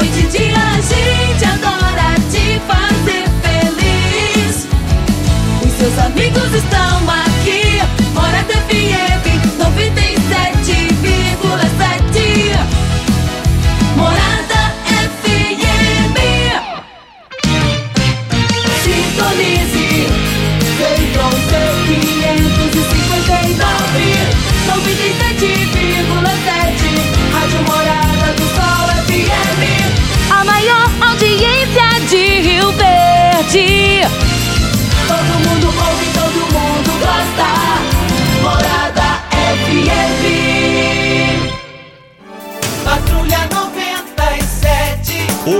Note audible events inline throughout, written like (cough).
Noite e dia a gente adora te fazer feliz. Os seus amigos estão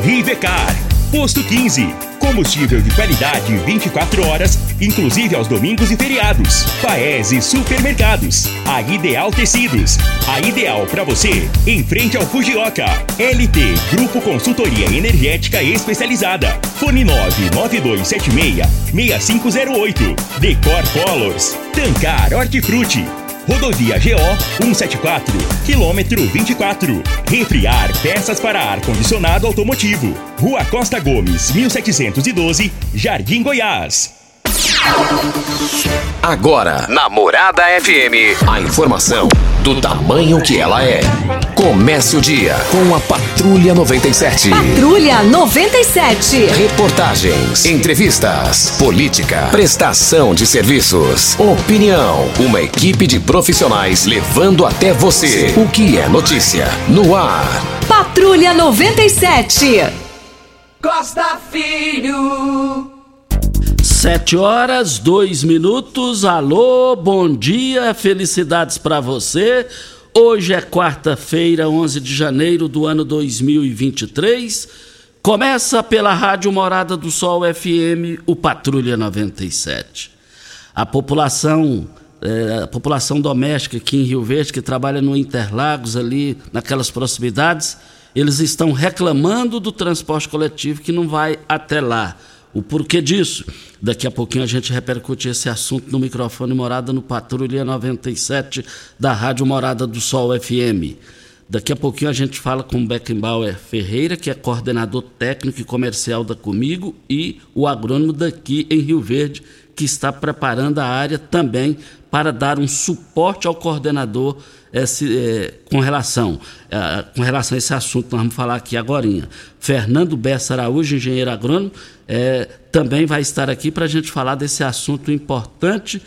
Rivecar. Posto 15. Combustível de qualidade 24 horas, inclusive aos domingos e feriados. Paese Supermercados. A Ideal Tecidos. A ideal para você, em frente ao Fujioka. LT Grupo Consultoria Energética Especializada. Fone 99276-6508. Decor Colors. Tancar Hortifruti. Rodovia GO 174, quilômetro 24. Refriar peças para ar-condicionado automotivo. Rua Costa Gomes, 1712, Jardim Goiás. Agora, na Morada FM, a informação do tamanho que ela é. Comece o dia com a Patrulha 97. Patrulha 97. Reportagens, entrevistas, política, prestação de serviços, opinião. Uma equipe de profissionais levando até você o que é notícia no ar. Patrulha 97. Costa Filho. Sete horas, dois minutos. Alô, bom dia, felicidades para você. Hoje é quarta-feira, 11 de janeiro do ano 2023. Começa pela Rádio Morada do Sol FM, o Patrulha 97. A população, eh, a população doméstica aqui em Rio Verde, que trabalha no Interlagos, ali naquelas proximidades, eles estão reclamando do transporte coletivo que não vai até lá. O porquê disso? Daqui a pouquinho a gente repercute esse assunto no microfone Morada no Patrulha 97 da Rádio Morada do Sol FM. Daqui a pouquinho a gente fala com Beckenbauer Ferreira, que é coordenador técnico e comercial da Comigo, e o agrônomo daqui em Rio Verde, que está preparando a área também para dar um suporte ao coordenador esse, eh, com, relação, eh, com relação a esse assunto nós vamos falar aqui agora. Fernando Bessa Araújo, engenheiro agrônomo, eh, também vai estar aqui para a gente falar desse assunto importante.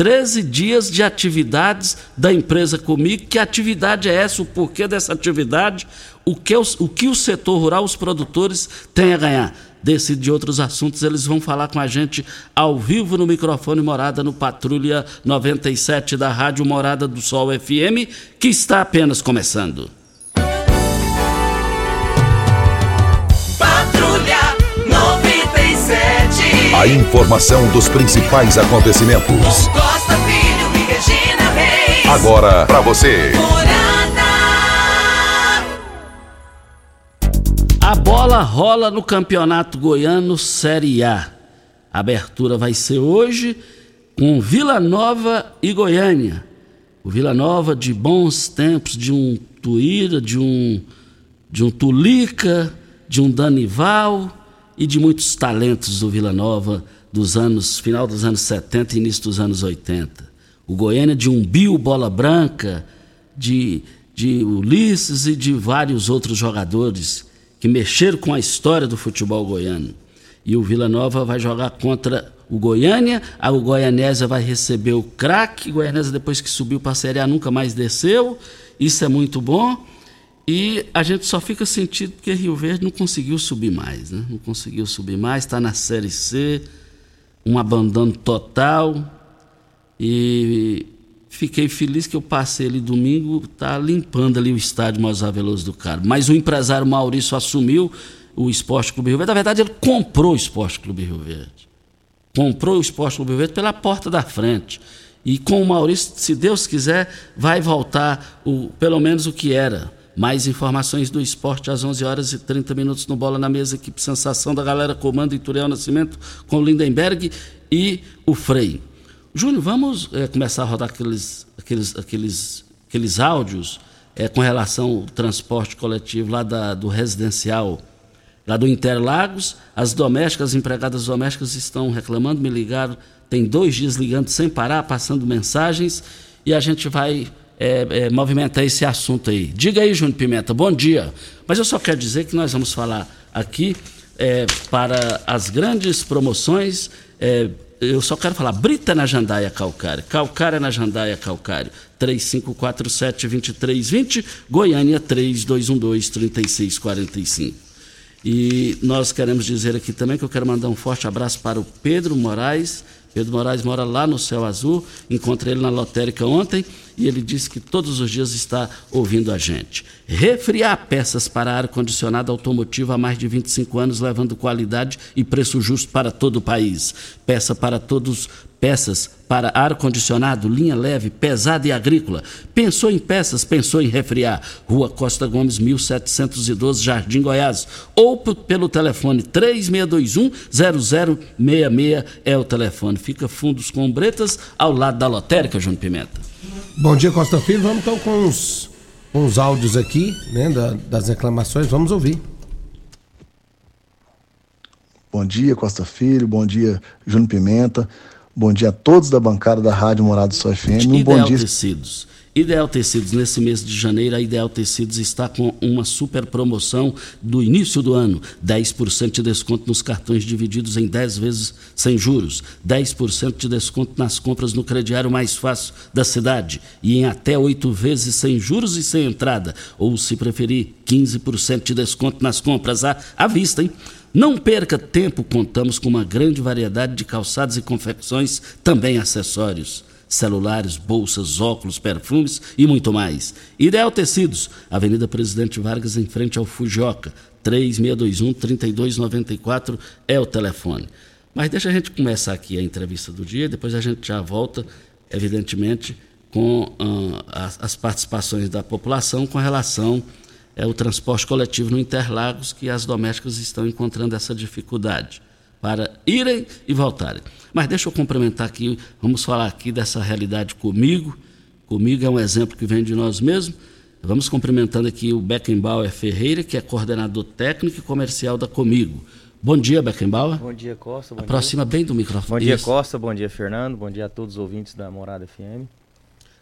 13 dias de atividades da empresa comigo. Que atividade é essa? O porquê dessa atividade? O que, os, o que o setor rural, os produtores têm a ganhar? Desse e de outros assuntos, eles vão falar com a gente ao vivo no microfone Morada no Patrulha 97 da Rádio Morada do Sol FM, que está apenas começando. Patrulha 97. A informação dos principais acontecimentos. Regina Reis. Agora para você. A bola rola no Campeonato Goiano Série A. A abertura vai ser hoje com Vila Nova e Goiânia. O Vila Nova de bons tempos, de um Tuíra, de um, de um Tulica, de um Danival e de muitos talentos do Vila Nova dos anos, final dos anos 70 e início dos anos 80. O Goiânia de um Bio Bola Branca, de, de Ulisses e de vários outros jogadores que mexeram com a história do futebol goiano. E o Vila Nova vai jogar contra o Goiânia, a o Goianésia vai receber o craque, o Goianésia depois que subiu para a Série A nunca mais desceu, isso é muito bom. E a gente só fica sentido porque Rio Verde não conseguiu subir mais, né? Não conseguiu subir mais, está na Série C, um abandono total. E fiquei feliz que eu passei ali domingo, tá limpando ali o estádio Mozar Veloso do Carmo. Mas o empresário Maurício assumiu o Esporte Clube Rio Verde. Na verdade, ele comprou o Esporte Clube Rio Verde. Comprou o Esporte Clube Rio Verde pela porta da frente. E com o Maurício, se Deus quiser, vai voltar o, pelo menos o que era. Mais informações do esporte às 11 horas e 30 minutos no Bola na Mesa, equipe Sensação da Galera Comando Ituriel Nascimento com o Lindenberg e o Frei. Júnior, vamos é, começar a rodar aqueles, aqueles, aqueles, aqueles áudios é, com relação ao transporte coletivo lá da, do residencial, lá do Interlagos. As domésticas, as empregadas domésticas estão reclamando, me ligaram, tem dois dias ligando sem parar, passando mensagens, e a gente vai é, é, movimentar esse assunto aí. Diga aí, Júnior Pimenta, bom dia. Mas eu só quero dizer que nós vamos falar aqui para as grandes promoções eu só quero falar, Brita na Jandaia Calcário, Calcária na Jandaia Calcário, 3547-2320, Goiânia 3212-3645. E nós queremos dizer aqui também que eu quero mandar um forte abraço para o Pedro Moraes. Pedro Moraes mora lá no Céu Azul, encontrei ele na lotérica ontem e ele disse que todos os dias está ouvindo a gente. Refriar peças para ar-condicionado automotivo há mais de 25 anos, levando qualidade e preço justo para todo o país. Peça para todos peças para ar-condicionado, linha leve, pesada e agrícola. Pensou em peças, pensou em refriar. Rua Costa Gomes, 1712, Jardim Goiás. Ou pelo telefone 3621-0066 é o telefone. Fica Fundos com Bretas, ao lado da lotérica, João Pimenta. Bom dia, Costa Filho. Vamos então com uns, uns áudios aqui, né, da, das reclamações. Vamos ouvir. Bom dia, Costa Filho. Bom dia, Júnior Pimenta. Bom dia a todos da bancada da Rádio Morado Sol FM. Um bom dia. Tecidos. Ideal Tecidos, nesse mês de janeiro, a Ideal Tecidos está com uma super promoção do início do ano: 10% de desconto nos cartões divididos em 10 vezes sem juros, 10% de desconto nas compras no crediário mais fácil da cidade. E em até 8 vezes sem juros e sem entrada, ou se preferir, 15% de desconto nas compras à, à vista, hein? Não perca tempo, contamos com uma grande variedade de calçados e confecções, também acessórios celulares, bolsas, óculos, perfumes e muito mais. Ideal Tecidos, Avenida Presidente Vargas, em frente ao Fujoca, 3621-3294 é o telefone. Mas deixa a gente começar aqui a entrevista do dia, depois a gente já volta, evidentemente, com uh, as, as, participações da população com relação ao transporte coletivo no Interlagos, que as domésticas estão encontrando essa dificuldade para irem e voltarem. Mas deixa eu complementar aqui, vamos falar aqui dessa realidade comigo. Comigo é um exemplo que vem de nós mesmos. Vamos cumprimentando aqui o Beckenbauer Ferreira, que é coordenador técnico e comercial da Comigo. Bom dia, Beckenbauer. Bom dia, Costa. Bom Aproxima dia. bem do microfone. Bom dia, Isso. Costa. Bom dia, Fernando. Bom dia a todos os ouvintes da Morada FM.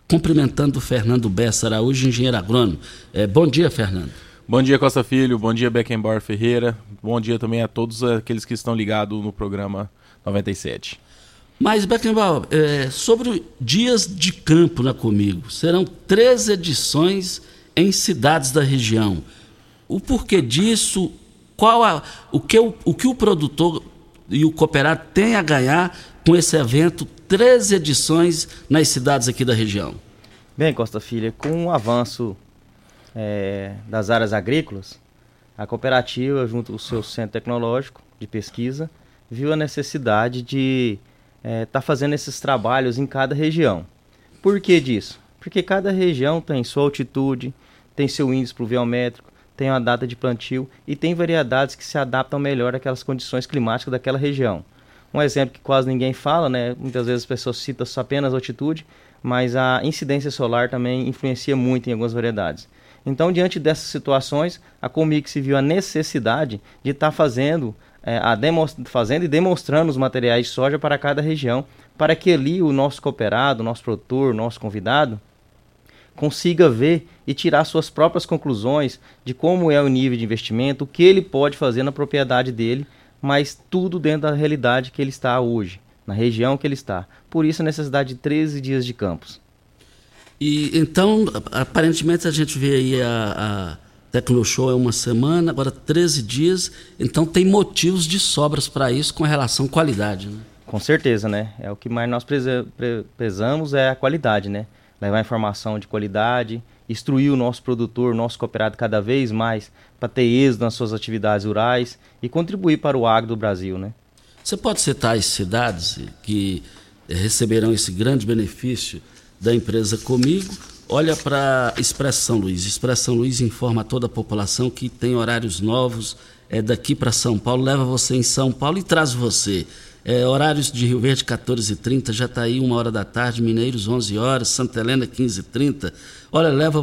Cumprimentando o Fernando Bessa Araújo, engenheiro agrônomo. É, bom dia, Fernando. Bom dia, Costa Filho. Bom dia, Beckenbauer Ferreira. Bom dia também a todos aqueles que estão ligados no programa 97. Mas, Beckenbauer, é, sobre dias de campo na Comigo, serão três edições em cidades da região. O porquê disso? Qual a, o, que o, o que o produtor e o cooperado têm a ganhar com esse evento, três edições nas cidades aqui da região? Bem, Costa Filha, com o avanço é, das áreas agrícolas, a cooperativa, junto ao seu centro tecnológico de pesquisa, viu a necessidade de estar é, tá fazendo esses trabalhos em cada região. Por que disso? Porque cada região tem sua altitude, tem seu índice pluviométrico, tem uma data de plantio e tem variedades que se adaptam melhor àquelas condições climáticas daquela região. Um exemplo que quase ninguém fala, né? muitas vezes as pessoas citam apenas altitude, mas a incidência solar também influencia muito em algumas variedades. Então, diante dessas situações, a Comic se viu a necessidade de estar tá fazendo, é, a fazendo e demonstrando os materiais de soja para cada região, para que ali o nosso cooperado, o nosso produtor, o nosso convidado, consiga ver e tirar suas próprias conclusões de como é o nível de investimento, o que ele pode fazer na propriedade dele, mas tudo dentro da realidade que ele está hoje, na região que ele está. Por isso a necessidade de 13 dias de campos. E então, aparentemente a gente vê aí a, a Tecnoshow é uma semana, agora 13 dias, então tem motivos de sobras para isso com relação à qualidade, né? Com certeza, né? É o que mais nós prezamos é a qualidade, né? levar informação de qualidade, instruir o nosso produtor, o nosso cooperado cada vez mais para ter êxito nas suas atividades rurais e contribuir para o agro do Brasil, né? Você pode citar as cidades que receberão esse grande benefício da empresa comigo? Olha para Expressão Luiz. Expressão Luiz informa a toda a população que tem horários novos é daqui para São Paulo, leva você em São Paulo e traz você. É, horários de Rio Verde 14h30, já está aí uma hora da tarde, Mineiros 11 horas, Santa Helena 15h30. Olha, leva,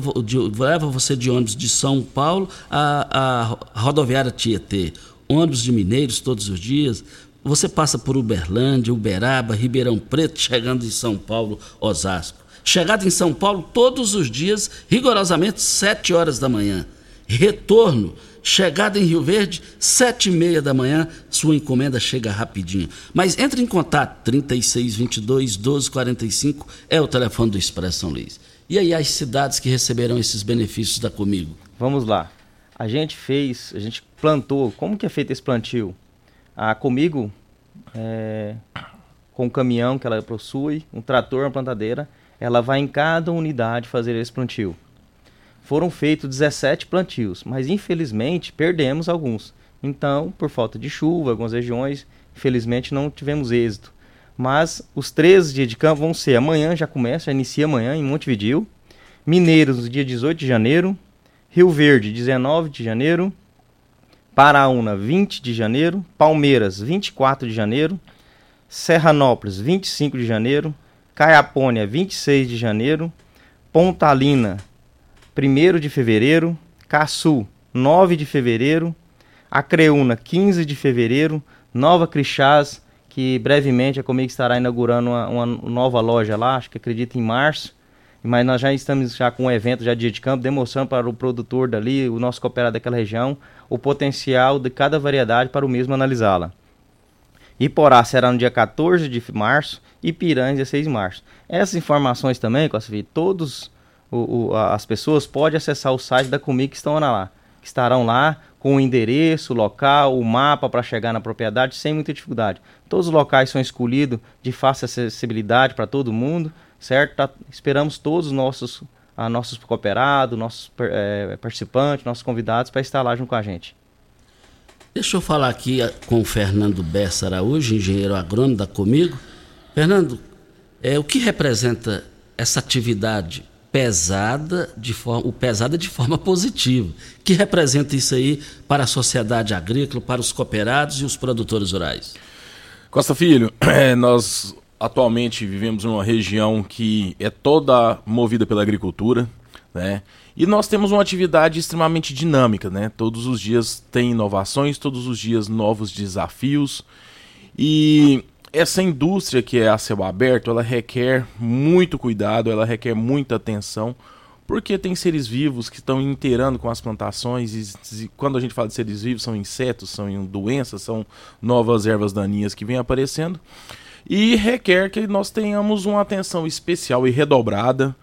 leva você de ônibus de São Paulo a, a rodoviária Tietê, ônibus de Mineiros todos os dias. Você passa por Uberlândia, Uberaba, Ribeirão Preto, chegando em São Paulo, Osasco. Chegada em São Paulo todos os dias, rigorosamente 7 horas da manhã. Retorno Chegada em Rio Verde, sete e meia da manhã, sua encomenda chega rapidinho. Mas entre em contato, 3622 1245 é o telefone do Expresso São Luís. E aí as cidades que receberão esses benefícios da Comigo? Vamos lá. A gente fez, a gente plantou, como que é feito esse plantio? A Comigo, é, com o caminhão que ela possui, um trator, uma plantadeira, ela vai em cada unidade fazer esse plantio foram feitos 17 plantios, mas infelizmente perdemos alguns. Então, por falta de chuva, algumas regiões, infelizmente não tivemos êxito. Mas os 13 dias de campo vão ser amanhã, já começa, já inicia amanhã em Montevideo. Mineiros, no dia 18 de janeiro. Rio Verde, 19 de janeiro. Paraúna, 20 de janeiro. Palmeiras, 24 de janeiro. Serranópolis, 25 de janeiro. Caiapônia, 26 de janeiro. Pontalina, 1 de fevereiro, Caçu, 9 de fevereiro, Acreúna, 15 de fevereiro, Nova Crixás, que brevemente a Comigo estará inaugurando uma, uma, nova loja lá, acho que acredito em março, mas nós já estamos já com um evento já dia de campo, demonstrando para o produtor dali, o nosso cooperado daquela região, o potencial de cada variedade para o mesmo analisá-la. Iporá será no dia 14 de março e Piranha 16 de março. Essas informações também, Costa todos o, o, as pessoas podem acessar o site da Comic que estão lá, que estarão lá com o endereço, o local, o mapa para chegar na propriedade sem muita dificuldade. Todos os locais são escolhidos de fácil acessibilidade para todo mundo, certo? Tá, esperamos todos os nossos, a, nossos cooperados, nossos é, participantes, nossos convidados para estar lá junto com a gente. Deixa eu falar aqui com o Fernando Bessa Araújo, engenheiro agrônomo da Comigo. Fernando, é, o que representa essa atividade pesada de forma, o pesada de forma positiva, que representa isso aí para a sociedade agrícola, para os cooperados e os produtores rurais. Costa Filho, é, (clears throat) nós atualmente vivemos em uma região que é toda movida pela agricultura, né? E nós temos uma atividade extremamente dinâmica, né? Todos os dias tem inovações, todos os dias novos desafios. E essa indústria que é a céu aberto, ela requer muito cuidado, ela requer muita atenção, porque tem seres vivos que estão inteirando com as plantações e, quando a gente fala de seres vivos são insetos, são doenças, são novas ervas daninhas que vêm aparecendo e requer que nós tenhamos uma atenção especial e redobrada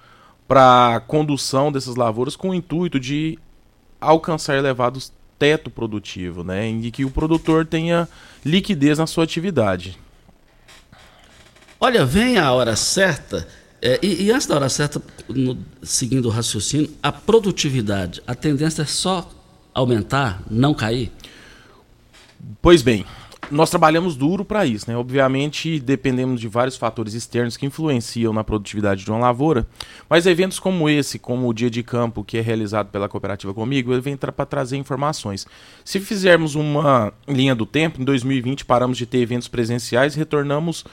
para a condução dessas lavouras com o intuito de alcançar elevados teto produtivo, né, e que o produtor tenha liquidez na sua atividade. Olha, vem a hora certa, é, e, e, antes da hora certa, no, seguindo o raciocínio, a produtividade, a tendência é só aumentar, não cair? Pois bem, nós trabalhamos duro para isso, né? Obviamente dependemos de vários fatores externos que influenciam na produtividade de uma lavoura, mas eventos como esse, como o dia de campo que é realizado pela cooperativa comigo, ele vem para trazer informações. Se fizermos uma linha do tempo, em 2020 paramos de ter eventos presenciais e retornamos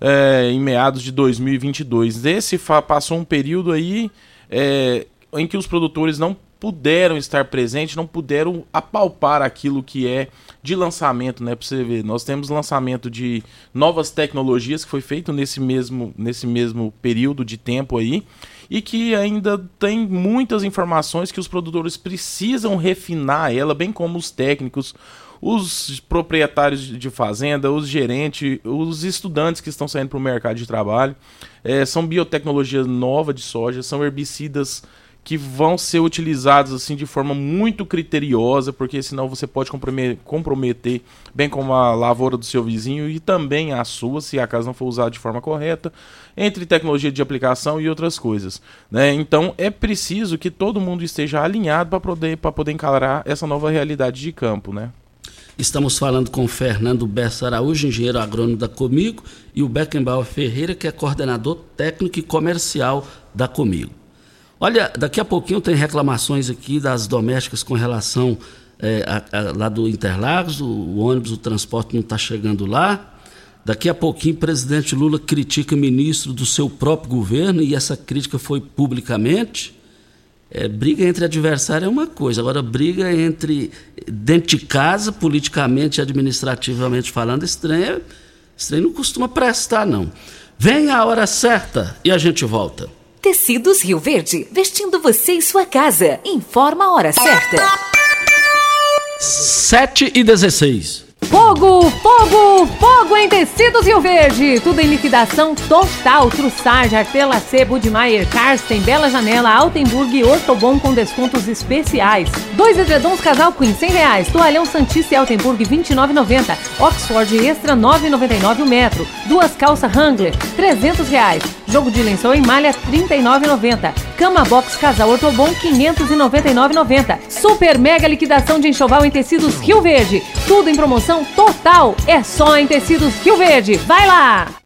é, em meados de 2022. Esse passou um período aí é, em que os produtores não puderam estar presentes, não puderam apalpar aquilo que é de lançamento, né? Para você ver, nós temos lançamento de novas tecnologias que foi feito nesse mesmo, nesse mesmo período de tempo aí e que ainda tem muitas informações que os produtores precisam refinar ela, bem como os técnicos, os proprietários de fazenda, os gerentes, os estudantes que estão saindo para o mercado de trabalho. É, são biotecnologias novas de soja, são herbicidas que vão ser utilizados assim de forma muito criteriosa, porque senão você pode comprometer, bem como a lavoura do seu vizinho e também a sua, se a casa não for usada de forma correta, entre tecnologia de aplicação e outras coisas. Né? Então é preciso que todo mundo esteja alinhado para poder, poder encarar essa nova realidade de campo. Né? Estamos falando com Fernando Bessa Araújo, engenheiro agrônomo da Comigo, e o Beckenbauer Ferreira, que é coordenador técnico e comercial da Comigo. Olha, daqui a pouquinho tem reclamações aqui das domésticas com relação é, a, a, lá do Interlagos, o, o ônibus, o transporte não está chegando lá. Daqui a pouquinho, presidente Lula critica ministro do seu próprio governo e essa crítica foi publicamente. É, briga entre adversários é uma coisa, agora briga entre dentro de casa, politicamente e administrativamente falando, estranho, estranho não costuma prestar, não. Vem a hora certa e a gente volta. Tecidos Rio Verde, vestindo você e sua casa. Informa a hora certa. 7 e 16. Fogo, fogo, fogo em tecidos Rio Verde. Tudo em liquidação total. Trussage, Artela C, Budmeier, Karsten, Bela Janela, Altenburg e Ortobon com descontos especiais. Dois edredons casal Queen, 100 reais. Toalhão Santista e Altenburg, 29,90. Oxford Extra, 9,99 o metro. Duas calças Wrangler, 300 reais. Jogo de lençol em malha, 39,90. Cama Box Casal Ortobon, 599,90. Super mega liquidação de enxoval em tecidos Rio Verde. Tudo em promoção total. É só em tecidos Rio Verde. Vai lá!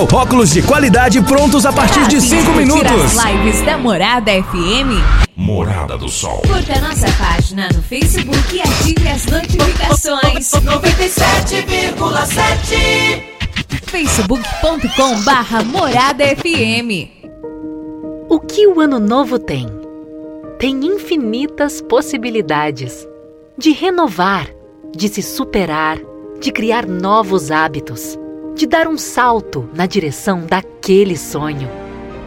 óculos de qualidade prontos a partir de 5 minutos. As lives da Morada FM. Morada do Sol. Curta nossa página no Facebook e ative as notificações. 97,7 facebook.com barra Morada FM. O que o ano novo tem? Tem infinitas possibilidades de renovar, de se superar, de criar novos hábitos, de dar um salto na direção daquele sonho.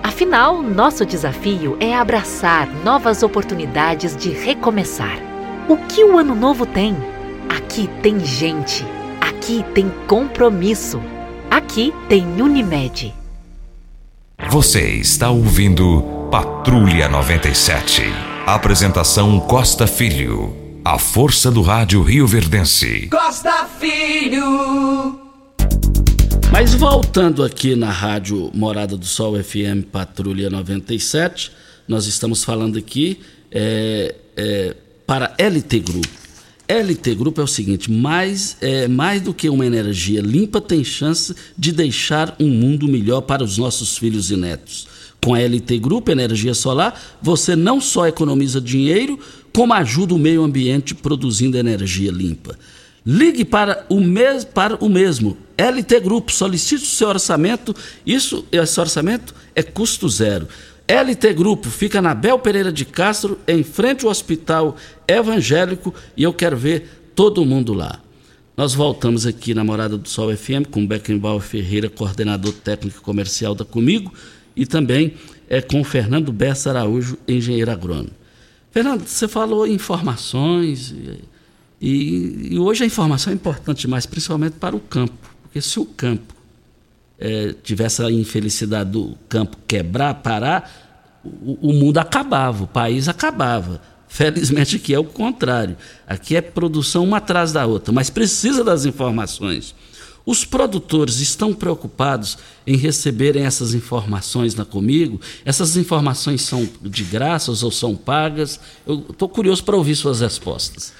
Afinal, nosso desafio é abraçar novas oportunidades de recomeçar. O que o ano novo tem? Aqui tem gente. Aqui tem compromisso. Aqui tem Unimed. Você está ouvindo Patrulha 97. Apresentação Costa Filho. A força do rádio Rio Verdense. Costa Filho. Mas voltando aqui na rádio Morada do Sol FM Patrulha 97, nós estamos falando aqui é, é, para LT Grupo. LT Grupo é o seguinte: mais, é, mais do que uma energia limpa, tem chance de deixar um mundo melhor para os nossos filhos e netos. Com a LT Grupo Energia Solar, você não só economiza dinheiro, como ajuda o meio ambiente produzindo energia limpa. Ligue para o, mes para o mesmo. LT Grupo, solicite o seu orçamento. Isso, esse orçamento é custo zero. LT Grupo fica na Bel Pereira de Castro, em frente ao Hospital Evangélico, e eu quero ver todo mundo lá. Nós voltamos aqui na Morada do Sol FM com Beckenbauer Ferreira, coordenador técnico comercial da Comigo, e também é com Fernando Bessa Araújo, engenheiro agrônomo. Fernando, você falou informações, e, e, hoje a informação é importante demais, principalmente para o campo, porque se o campo é, tivesse a infelicidade do campo quebrar, parar, o, o, mundo acabava, o país acabava. Felizmente aqui é o contrário. Aqui é produção uma atrás da outra, mas precisa das informações. Os produtores estão preocupados em receberem essas informações na comigo? Essas informações são de graça ou são pagas? Eu estou curioso para ouvir suas respostas.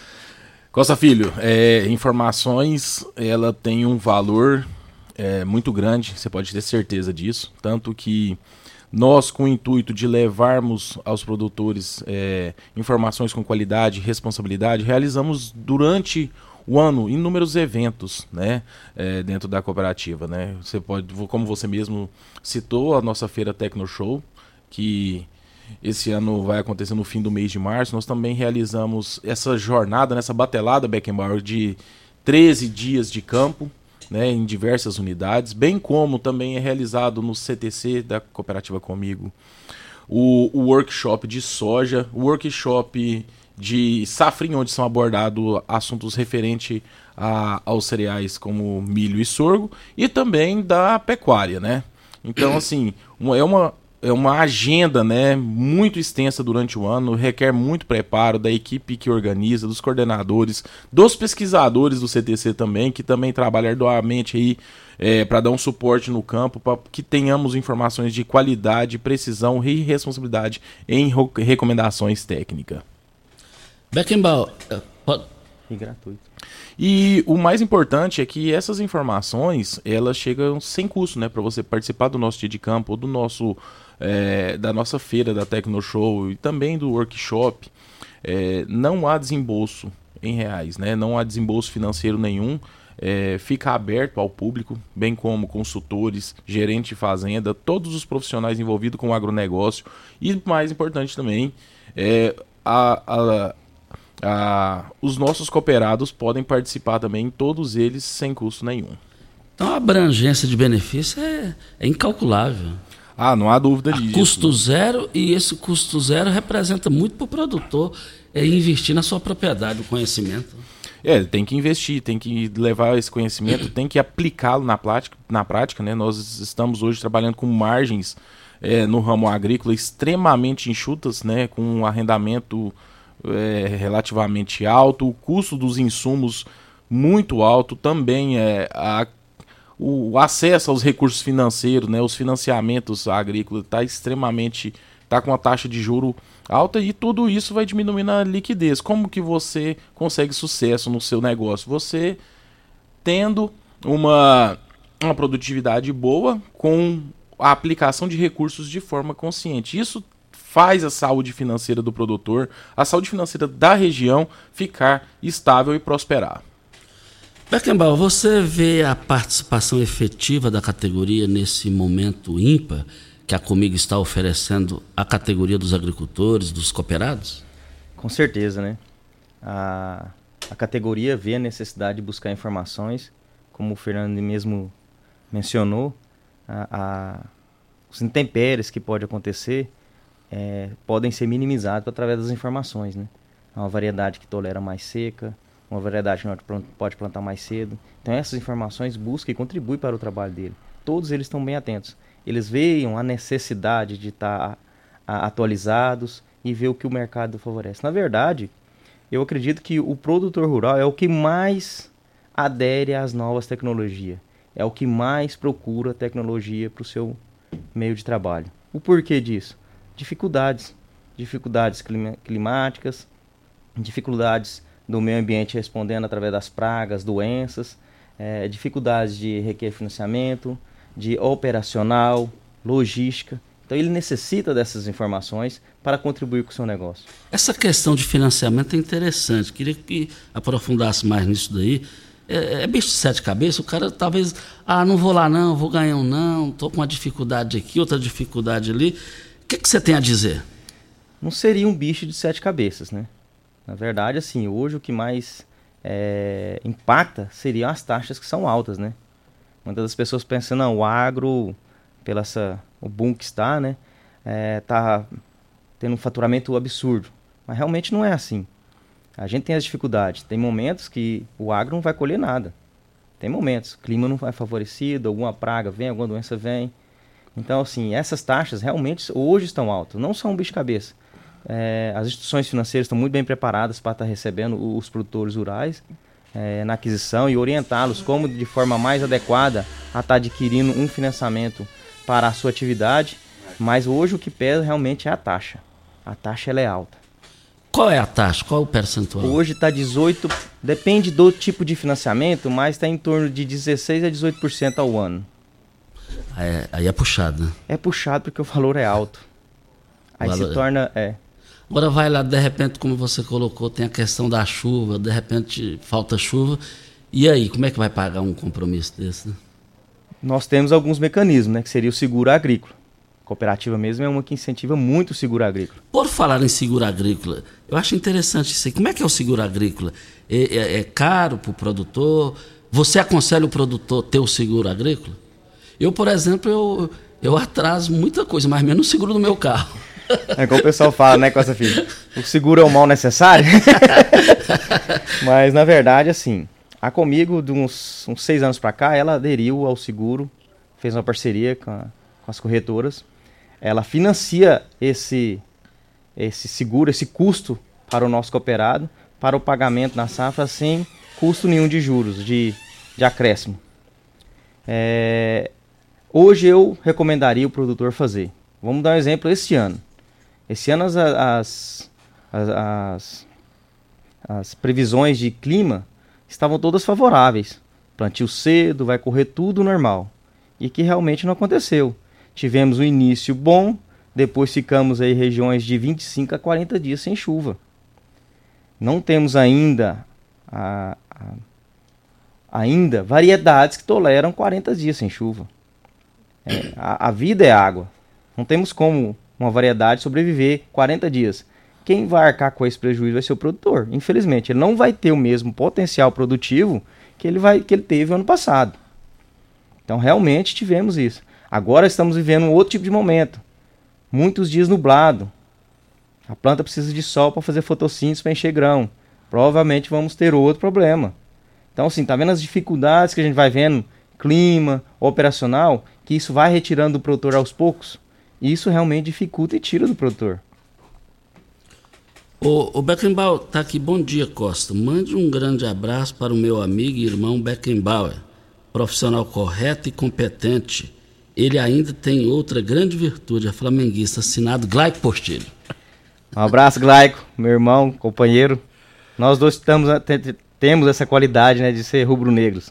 Costa Filho, é, informações ela tem um valor é, muito grande, você pode ter certeza disso. Tanto que nós, com o intuito de levarmos aos produtores é, informações com qualidade e responsabilidade, realizamos durante o ano inúmeros eventos né, é, dentro da cooperativa. Né? Você pode, como você mesmo citou, a nossa feira Tecno Show, que esse ano vai acontecer no fim do mês de março, nós também realizamos essa jornada, nessa batelada Beckenbauer de 13 dias de campo, né, em diversas unidades, bem como também é realizado no CTC da Cooperativa Comigo o, o workshop de soja, o workshop de safrinha, onde são abordados assuntos referentes aos cereais como milho e sorgo, e também da pecuária, né? Então, assim, uma, é uma, é uma agenda né, muito extensa durante o ano, requer muito preparo da equipe que organiza, dos coordenadores, dos pesquisadores do CTC também, que também trabalham arduamente aí é, para dar um suporte no campo, para que tenhamos informações de qualidade, precisão e responsabilidade em recomendações técnicas. Beckenbauer, é, e gratuito. E o mais importante é que essas informações elas chegam sem custo, né, para você participar do nosso dia de campo ou do nosso é, da nossa feira da Tecno Show e também do workshop, é, não há desembolso em reais, né? não há desembolso financeiro nenhum. É, fica aberto ao público, bem como consultores, gerente de fazenda, todos os profissionais envolvidos com o agronegócio e, mais importante também, é, a, a, a, os nossos cooperados podem participar também, todos eles sem custo nenhum. Então a abrangência de benefício é, é incalculável. Ah, não há dúvida disso. Custo zero, e esse custo zero representa muito para o produtor é investir na sua propriedade, o conhecimento. É, tem que investir, tem que levar esse conhecimento, tem que aplicá-lo na prática, na prática, né? Nós estamos hoje trabalhando com margens é, no ramo agrícola extremamente enxutas, né? Com um arrendamento é, relativamente alto, o custo dos insumos muito alto, também é, a o acesso aos recursos financeiros, né, os financiamentos agrícolas está extremamente, está com uma taxa de juro alta e tudo isso vai diminuindo a liquidez. Como que você consegue sucesso no seu negócio? Você tendo uma, uma produtividade boa com a aplicação de recursos de forma consciente. Isso faz a saúde financeira do produtor, a saúde financeira da região ficar estável e prosperar. Beckenbauer, você vê a participação efetiva da categoria nesse momento ímpar que a Comigo está oferecendo à categoria dos agricultores, dos cooperados? Com certeza, né? A, a categoria vê a necessidade de buscar informações, como o Fernando mesmo mencionou, a, a, os intempéries que pode acontecer é, podem ser minimizados através das informações, né? É uma variedade que tolera mais seca, uma variedade que pode plantar mais cedo. Então essas informações busca e contribui para o trabalho dele. Todos eles estão bem atentos. Eles veem a necessidade de estar atualizados e ver o que o mercado favorece. Na verdade, eu acredito que o produtor rural é o que mais adere às novas tecnologias. É o que mais procura tecnologia para o seu meio de trabalho. O porquê disso? Dificuldades. Dificuldades climáticas, dificuldades do meio ambiente respondendo através das pragas, doenças, é, dificuldades de requer financiamento, de operacional, logística. Então ele necessita dessas informações para contribuir com o seu negócio. Essa questão de financiamento é interessante. Queria que aprofundasse mais nisso daí. É, é bicho de sete cabeças, o cara talvez, ah, não vou lá não, vou ganhar um não, estou com uma dificuldade aqui, outra dificuldade ali. O que, que você tem a dizer? Não seria um bicho de sete cabeças, né? Na verdade, assim, hoje o que mais é, impacta seriam as taxas que são altas, né? Muitas pessoas pensam, não, o agro, pela essa, o boom que está, né, é, tá tendo um faturamento absurdo. Mas realmente não é assim. A gente tem as dificuldades. Tem momentos que o agro não vai colher nada. Tem momentos. O clima não vai favorecido, alguma praga vem, alguma doença vem. Então, assim, essas taxas realmente hoje estão altas. Não são um bicho-cabeça. É, as instituições financeiras estão muito bem preparadas para estar recebendo os produtores rurais é, na aquisição e orientá-los como de forma mais adequada a estar adquirindo um financiamento para a sua atividade. Mas hoje o que pesa realmente é a taxa. A taxa é alta. Qual é a taxa? Qual é o percentual? Hoje está 18, depende do tipo de financiamento, mas está em torno de 16 a 18% ao ano. É, aí é puxado, né? É puxado porque o valor é alto. Aí valor... se é. torna. É. Agora vai lá, de repente, como você colocou, tem a questão da chuva, de repente falta chuva. E aí, como é que vai pagar um compromisso desse? Né? Nós temos alguns mecanismos, né? Que seria o seguro agrícola. cooperativa mesmo é uma que incentiva muito o seguro agrícola. Por falar em seguro agrícola, eu acho interessante isso aí. Como é que é o seguro agrícola? É, é, é caro para o produtor? Você aconselha o produtor ter o seguro agrícola? Eu, por exemplo, eu, eu atraso muita coisa, mas menos o seguro do meu carro. É como o pessoal fala, né, com essa filha. O seguro é o mal necessário. (laughs) mas, na verdade, assim, a Comigo, de uns, uns seis anos para cá, ela aderiu ao seguro, fez uma parceria com, a, com as corretoras ela financia esse, esse seguro, esse custo para o nosso cooperado, para o pagamento na safra sem custo nenhum de juros, de, de acréscimo. É, hoje eu recomendaria o produtor fazer. Vamos dar um exemplo este ano. Esse ano as, as, as, as previsões de clima estavam todas favoráveis. Plantio cedo, vai correr tudo normal. E que realmente não aconteceu tivemos um início bom, depois ficamos aí regiões de 25 a 40 dias sem chuva. Não temos ainda a, a, ainda variedades que toleram 40 dias sem chuva. É, a, a vida é água. Não temos como uma variedade sobreviver 40 dias. Quem vai arcar com esse prejuízo vai ser o produtor. Infelizmente, ele não vai ter o mesmo potencial produtivo que ele, vai, que ele teve ano passado. Então, realmente tivemos isso. Agora estamos vivendo um outro tipo de momento. Muitos dias nublado. A planta precisa de sol para fazer fotossíntese para encher grão. Provavelmente vamos ter outro problema. Então, assim, tá vendo as dificuldades que a gente vai vendo, clima, operacional, que isso vai retirando do produtor aos poucos? E isso realmente dificulta e tira do produtor. O, o Beckenbauer tá aqui. Bom dia, Costa. Mande um grande abraço para o meu amigo e irmão Beckenbauer, profissional correto e competente ele ainda tem outra grande virtude, a flamenguista, assinado Glaico Postilho. Um abraço, Glaico, meu irmão, companheiro. Nós dois estamos, temos essa qualidade né, de ser rubro-negros.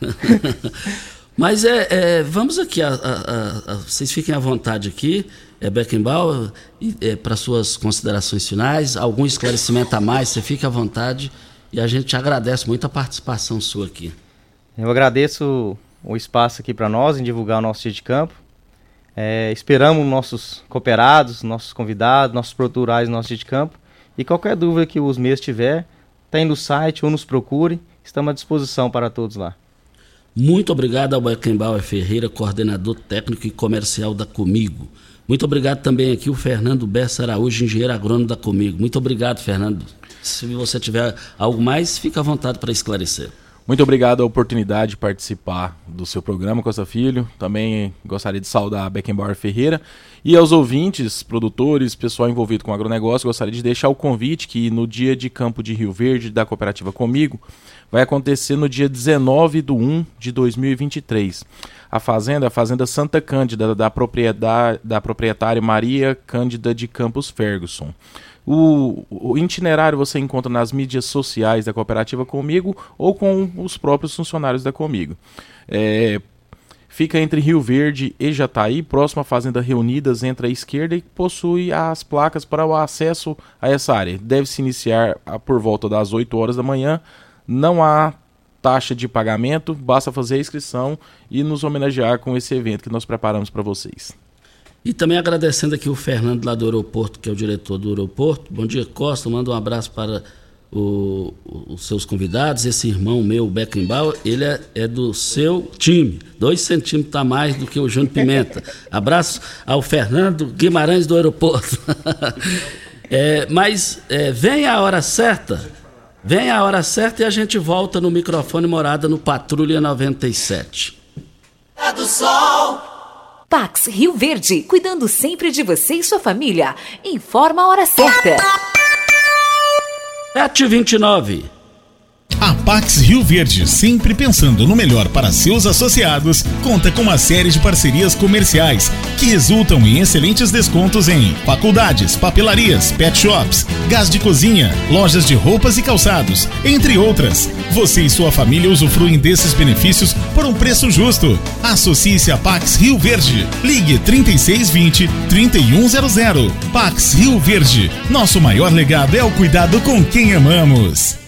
(laughs) Mas é, é, vamos aqui, a, a, a, vocês fiquem à vontade aqui, é Beckenbauer, é, para suas considerações finais, algum esclarecimento a mais, você fica à vontade e a gente agradece muito a participação sua aqui. Eu agradeço o espaço aqui para nós em divulgar o nosso dia de campo. É, esperamos nossos cooperados, nossos convidados, nossos produtores no nosso dia de campo. E qualquer dúvida que os meus tiver, tem no site ou nos procure. Estamos à disposição para todos lá. Muito obrigado ao Beckenbauer Ferreira, coordenador técnico e comercial da Comigo. Muito obrigado também aqui o Fernando Bessa Araújo, engenheiro agrônomo da Comigo. Muito obrigado, Fernando. Se você tiver algo mais, fique à vontade para esclarecer. Muito obrigado a oportunidade de participar do seu programa, Costa Filho. Também gostaria de saudar a Beckenbauer Ferreira. E aos ouvintes, produtores, pessoal envolvido com agronegócio, gostaria de deixar o convite que no dia de campo de Rio Verde, da cooperativa Comigo, vai acontecer no dia 19 de 1 de 2023. A fazenda, a Fazenda Santa Cândida, da, propriedade, da proprietária Maria Cândida de Campos Ferguson. O, o, itinerário você encontra nas mídias sociais da cooperativa Comigo ou com os próprios funcionários da Comigo. É, fica entre Rio Verde e Jataí, próximo à Fazenda Reunidas, entre a esquerda e possui as placas para o acesso a essa área. Deve se iniciar por volta das 8 horas da manhã. Não há taxa de pagamento, basta fazer a inscrição e nos homenagear com esse evento que nós preparamos para vocês. E também agradecendo aqui o Fernando lá do aeroporto, que é o diretor do aeroporto. Bom dia, Costa. Manda um abraço para o, os seus convidados. Esse irmão meu, o Beckenbauer, ele é, é, do seu time. Dois centímetros a mais do que o Júnior Pimenta. (laughs) Abraço ao Fernando Guimarães do aeroporto. (laughs) é, mas é, vem a hora certa. Vem a hora certa e a gente volta no microfone morada no Patrulha 97. Do sol. Pax Rio Verde, cuidando sempre de você e sua família. Informa a hora certa. 729. A Pax Rio Verde, sempre pensando no melhor para seus associados, conta com uma série de parcerias comerciais que resultam em excelentes descontos em faculdades, papelarias, pet shops, gás de cozinha, lojas de roupas e calçados, entre outras. Você e sua família usufruem desses benefícios por um preço justo. Associe-se a Pax Rio Verde. Ligue 3620 3100. Pax Rio Verde. Nosso maior legado é o cuidado com quem amamos.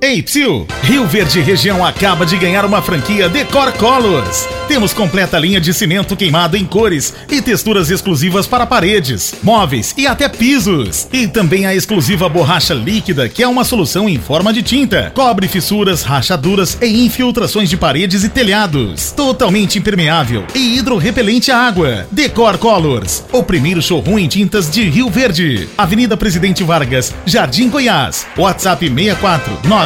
Ei, tio! Rio Verde Região acaba de ganhar uma franquia Decor Colors. Temos completa linha de cimento queimado em cores e texturas exclusivas para paredes, móveis e até pisos. E também a exclusiva borracha líquida, que é uma solução em forma de tinta. Cobre fissuras, rachaduras e infiltrações de paredes e telhados. Totalmente impermeável e hidrorrepelente à água. Decor Colors, o primeiro showroom em tintas de Rio Verde. Avenida Presidente Vargas, Jardim Goiás. WhatsApp 649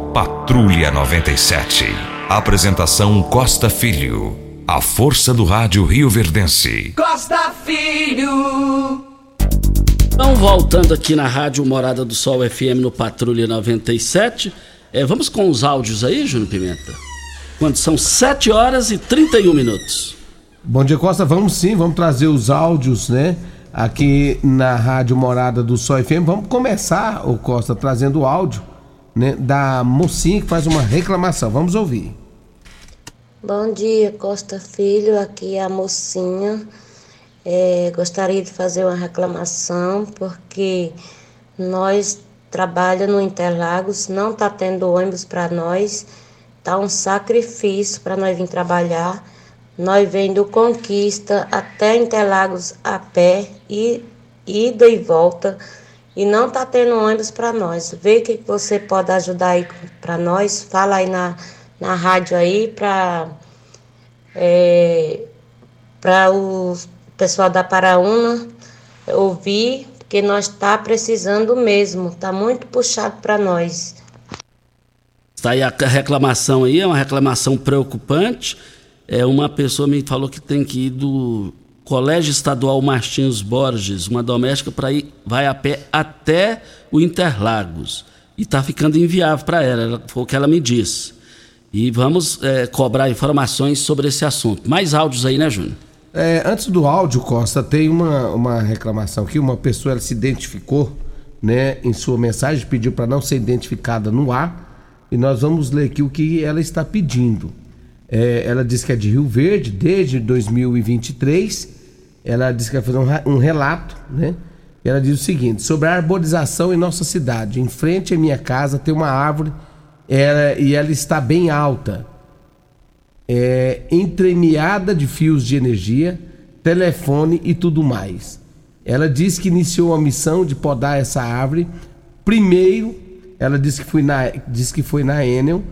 Patrulha 97. Apresentação Costa Filho. A força do rádio Rio Verdense. Costa Filho. Então, voltando aqui na Rádio Morada do Sol FM no Patrulha 97. É, vamos com os áudios aí, Júnior Pimenta? Quando são 7 horas e 31 minutos. Bom dia, Costa. Vamos sim, vamos trazer os áudios, né? Aqui na Rádio Morada do Sol FM. Vamos começar, o Costa, trazendo o áudio né, da mocinha que faz uma reclamação. Vamos ouvir. Bom dia, Costa Filho. Aqui é a mocinha. É, gostaria de fazer uma reclamação porque nós trabalhamos no Interlagos, não está tendo ônibus para nós, tá um sacrifício para nós vir trabalhar. Nós vem do Conquista até Interlagos a pé e ida e volta e não tá tendo ônibus para nós. Vê o que você pode ajudar aí para nós. Fala aí na, na rádio aí para é, para o pessoal da Paraúna ouvir, porque nós tá precisando mesmo. Tá muito puxado para nós. Está aí a reclamação aí, é uma reclamação preocupante. É, uma pessoa me falou que tem que ir do Colégio Estadual Martins Borges, uma doméstica para ir, vai a pé até o Interlagos. E está ficando inviável para ela, foi o que ela me disse. E vamos é, cobrar informações sobre esse assunto. Mais áudios aí, né, Júnior? É, antes do áudio, Costa, tem uma, uma reclamação aqui. Uma pessoa se identificou né, em sua mensagem, pediu para não ser identificada no ar. E nós vamos ler aqui o que ela está pedindo. É, ela disse que é de Rio Verde desde 2023 ela disse que vai fazer um, um relato, né? E ela diz o seguinte: sobre a arborização em nossa cidade. Em frente à minha casa tem uma árvore ela, e ela está bem alta, é, entremeada de fios de energia, telefone e tudo mais. Ela disse que iniciou a missão de podar essa árvore. Primeiro, ela disse que foi na, disse que foi na Enel,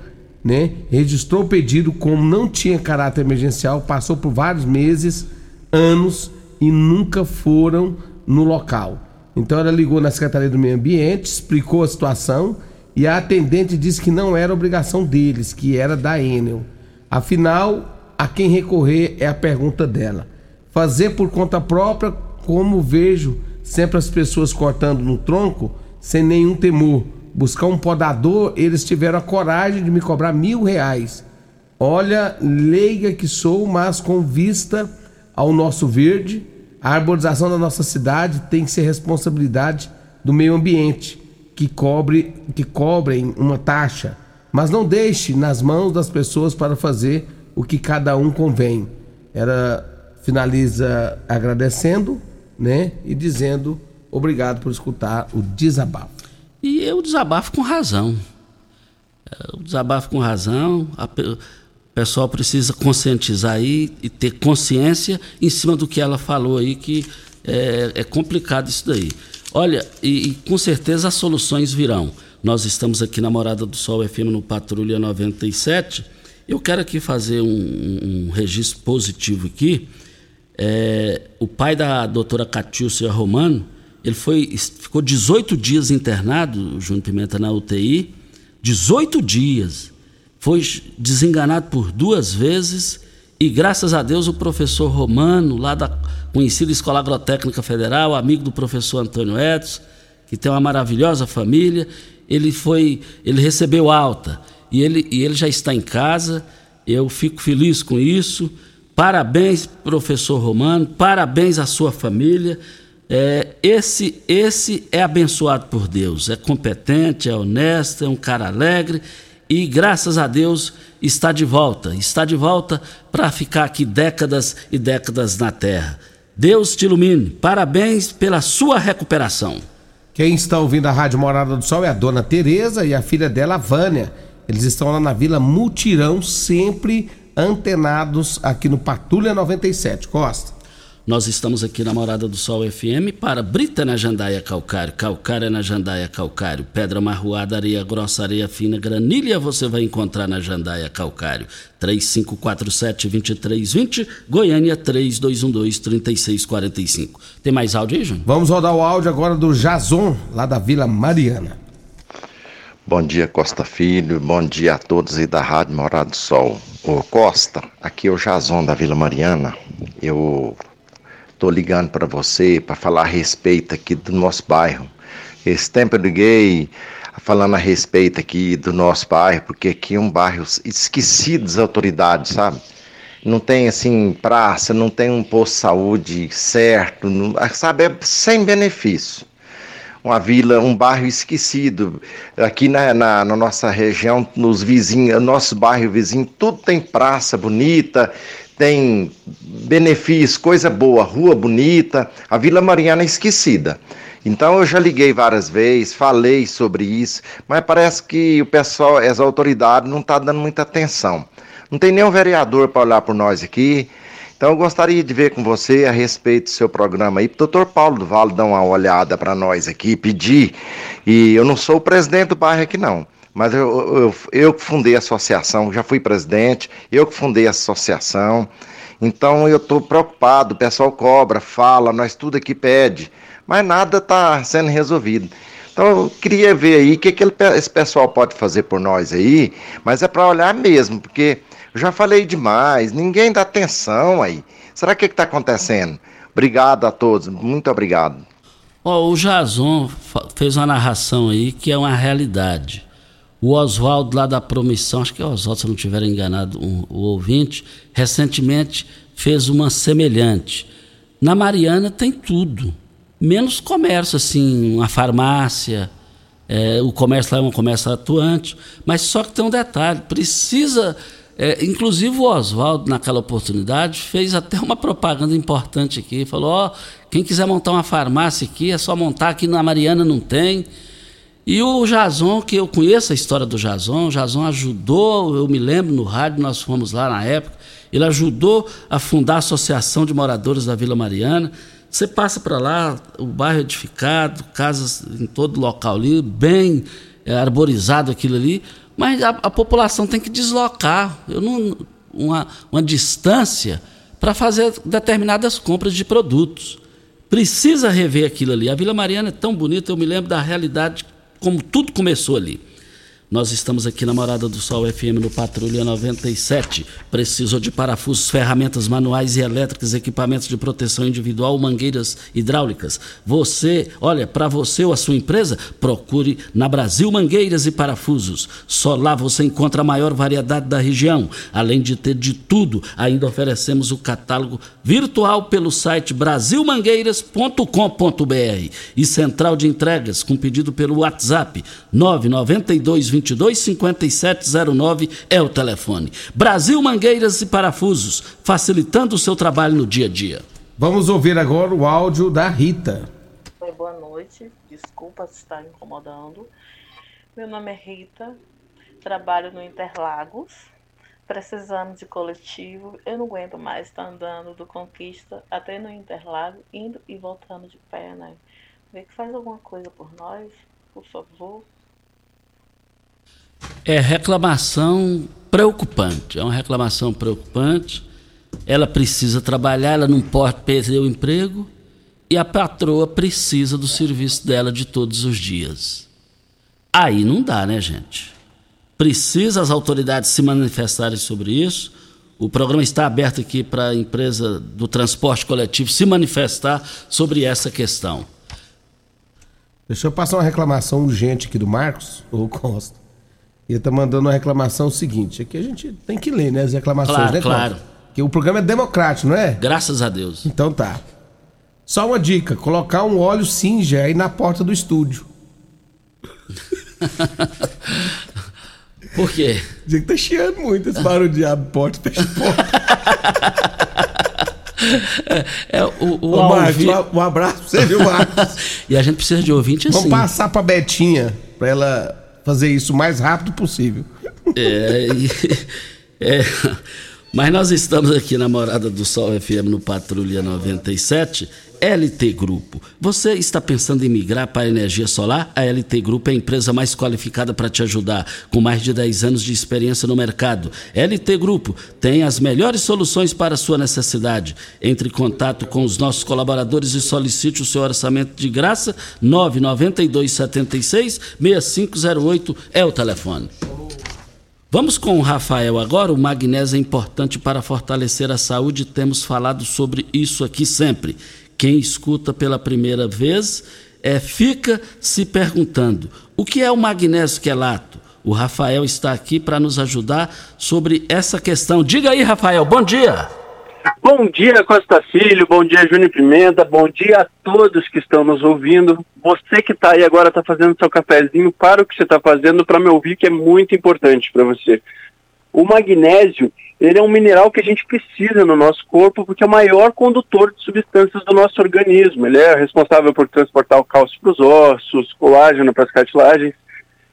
né? Registrou o pedido, como não tinha caráter emergencial, passou por vários meses, anos e nunca foram no local. Então ela ligou na Secretaria do Meio Ambiente, explicou a situação e a atendente disse que não era obrigação deles, que era da Enel. Afinal, a quem recorrer é a pergunta dela. Fazer por conta própria, como vejo sempre as pessoas cortando no tronco, sem nenhum temor. Buscar um podador, eles tiveram a coragem de me cobrar mil reais. Olha, leiga que sou, mas com vista ao nosso verde, a arborização da nossa cidade tem que ser responsabilidade do meio ambiente, que cobre que cobrem uma taxa, mas não deixe nas mãos das pessoas para fazer o que cada um convém. Ela finaliza agradecendo, né, e dizendo obrigado por escutar o desabafo. E eu desabafo com razão. Eu desabafo com razão. A pessoal precisa conscientizar aí e ter consciência em cima do que ela falou aí, que é, é complicado isso daí. Olha, e, e, com certeza as soluções virão. Nós estamos aqui na Morada do Sol FM no Patrulha 97. Eu quero aqui fazer um, um registro positivo aqui. É, o pai da doutora Catiúcia Romano, ele foi, ficou 18 dias internado, Júnior Pimenta, na UTI. 18 dias. Foi desenganado por duas vezes e graças a Deus o professor Romano, lá da conhecida Escola Agrotécnica Federal, amigo do professor Antônio Edson, que tem uma maravilhosa família, ele foi, ele recebeu alta e ele, e ele já está em casa. Eu fico feliz com isso. Parabéns, professor Romano, parabéns à sua família. É, esse, esse é abençoado por Deus, é competente, é honesto, é um cara alegre e graças a Deus está de volta, está de volta para ficar aqui décadas e décadas na terra. Deus te ilumine, parabéns pela sua recuperação. Quem está ouvindo a Rádio Morada do Sol é a dona Tereza e a filha dela, a Vânia. Eles estão lá na Vila Mutirão, sempre antenados aqui no Patrulha 97. Costa. Nós estamos aqui na Morada do Sol FM para Brita na Jandaia Calcário, Calcária na Jandaia Calcário, Pedra Marroada, Areia Grossa, Areia Fina, Granilha você vai encontrar na Jandaia Calcário. 3547-2320, Goiânia 3212-3645. Tem mais áudio aí, Júnior? Vamos rodar o áudio agora do Jason, lá da Vila Mariana. Bom dia, Costa Filho. Bom dia a todos aí da Rádio Morada do Sol. Ô Costa, aqui é o Jason da Vila Mariana. Eu Estou ligando para você para falar a respeito aqui do nosso bairro. Esse tempo eu liguei falando a respeito aqui do nosso bairro, porque aqui é um bairro esquecido das autoridades, sabe? Não tem assim praça, não tem um posto de saúde certo, não, sabe? É sem benefício. Uma vila, um bairro esquecido. Aqui na, na, na nossa região, nos vizinhos, nosso bairro vizinho, tudo tem praça bonita, tem benefícios, coisa boa, rua bonita, a Vila Mariana é esquecida. Então eu já liguei várias vezes, falei sobre isso, mas parece que o pessoal, as autoridades não estão tá dando muita atenção. Não tem nenhum vereador para olhar por nós aqui. Então eu gostaria de ver com você a respeito do seu programa aí, para o doutor Paulo do Vale dar uma olhada para nós aqui, pedir. E eu não sou o presidente do bairro aqui não mas eu, eu, eu que fundei a associação, já fui presidente, eu que fundei a associação, então eu estou preocupado, o pessoal cobra, fala, nós tudo aqui pede, mas nada está sendo resolvido. Então eu queria ver aí o que, que ele, esse pessoal pode fazer por nós aí, mas é para olhar mesmo, porque eu já falei demais, ninguém dá atenção aí. Será que está acontecendo? Obrigado a todos, muito obrigado. Oh, o Jason fez uma narração aí que é uma realidade. O Oswaldo lá da Promissão, acho que é Oswaldo, se não tiver enganado um, o ouvinte, recentemente fez uma semelhante. Na Mariana tem tudo, menos comércio, assim, uma farmácia, é, o comércio lá é um comércio atuante, mas só que tem um detalhe, precisa, é, inclusive o Oswaldo naquela oportunidade fez até uma propaganda importante aqui, falou, ó, oh, quem quiser montar uma farmácia aqui, é só montar, aqui na Mariana não tem, e o Jason, que eu conheço a história do Jason, o Jason ajudou, eu me lembro no rádio, nós fomos lá na época, ele ajudou a fundar a Associação de Moradores da Vila Mariana. Você passa para lá, o bairro edificado, casas em todo local ali, bem é, arborizado aquilo ali, mas a, a, população tem que deslocar eu não, uma, uma distância para fazer determinadas compras de produtos. Precisa rever aquilo ali. A Vila Mariana é tão bonita, eu me lembro da realidade como tudo começou ali. Nós estamos aqui na Morada do Sol FM no Patrulha 97. Precisou de parafusos, ferramentas manuais e elétricas, equipamentos de proteção individual, mangueiras hidráulicas. Você, olha, para você ou a sua empresa, procure na Brasil Mangueiras e Parafusos. Só lá você encontra a maior variedade da região. Além de ter de tudo, ainda oferecemos o catálogo virtual pelo site brasilmangueiras.com.br e central de entregas com pedido pelo WhatsApp 992 22 5709 é o telefone. Brasil Mangueiras e Parafusos, facilitando o seu trabalho no dia a dia. Vamos ouvir agora o áudio da Rita. Oi, boa noite. Desculpa se estar incomodando. Meu nome é Rita, trabalho no Interlagos. Precisamos de coletivo. Eu não aguento mais estar andando do Conquista até no Interlagos, indo e voltando de pé, né? Vê que faz alguma coisa por nós, por favor. É reclamação preocupante, é uma reclamação preocupante. Ela precisa trabalhar, ela não pode perder o emprego e a patroa precisa do serviço dela de todos os dias. Aí não dá, né, gente? Precisa as autoridades se manifestarem sobre isso. O programa está aberto aqui para a empresa do transporte coletivo se manifestar sobre essa questão. Deixa eu passar uma reclamação urgente aqui do Marcos, ou Costa. Ele está mandando uma reclamação seguinte. Aqui a gente tem que ler, né? As reclamações, claro, né, Claro. Porque o programa é democrático, não é? Graças a Deus. Então tá. Só uma dica: colocar um óleo Singer aí na porta do estúdio. (laughs) Por quê? Dizer que tá chiando muito esse barulho de abre porta, fecha porta. (laughs) É, o, o Ô, Marcos, ouvi- um abraço pra você, viu, Marcos? (laughs) e a gente precisa de ouvinte assim. Vamos passar pra Betinha pra ela fazer isso o mais rápido possível. É, (laughs) é, mas nós estamos aqui na Morada do Sol FM no Patrulha 97, LT Grupo. Você está pensando em migrar para a energia solar? A LT Grupo é a empresa mais qualificada para te ajudar, com mais de 10 anos de experiência no mercado. LT Grupo tem as melhores soluções para a sua necessidade. Entre em contato com os nossos colaboradores e solicite o seu orçamento de graça. 992 76 6508 é o telefone. Vamos com o Rafael agora. O magnésio é importante para fortalecer a saúde. Temos falado sobre isso aqui sempre. Quem escuta pela primeira vez é, fica se perguntando: o que é o magnésio quelato? O Rafael está aqui para nos ajudar sobre essa questão. Diga aí, Rafael, bom dia. Bom dia, Costa Filho, bom dia, Júnior Pimenta, bom dia a todos que estão nos ouvindo. Você que está aí agora está fazendo seu cafezinho, para o que você está fazendo para me ouvir, que é muito importante para você. O magnésio, ele é um mineral que a gente precisa no nosso corpo porque é o maior condutor de substâncias do nosso organismo. Ele é responsável por transportar o cálcio para os ossos, colágeno para as cartilagens.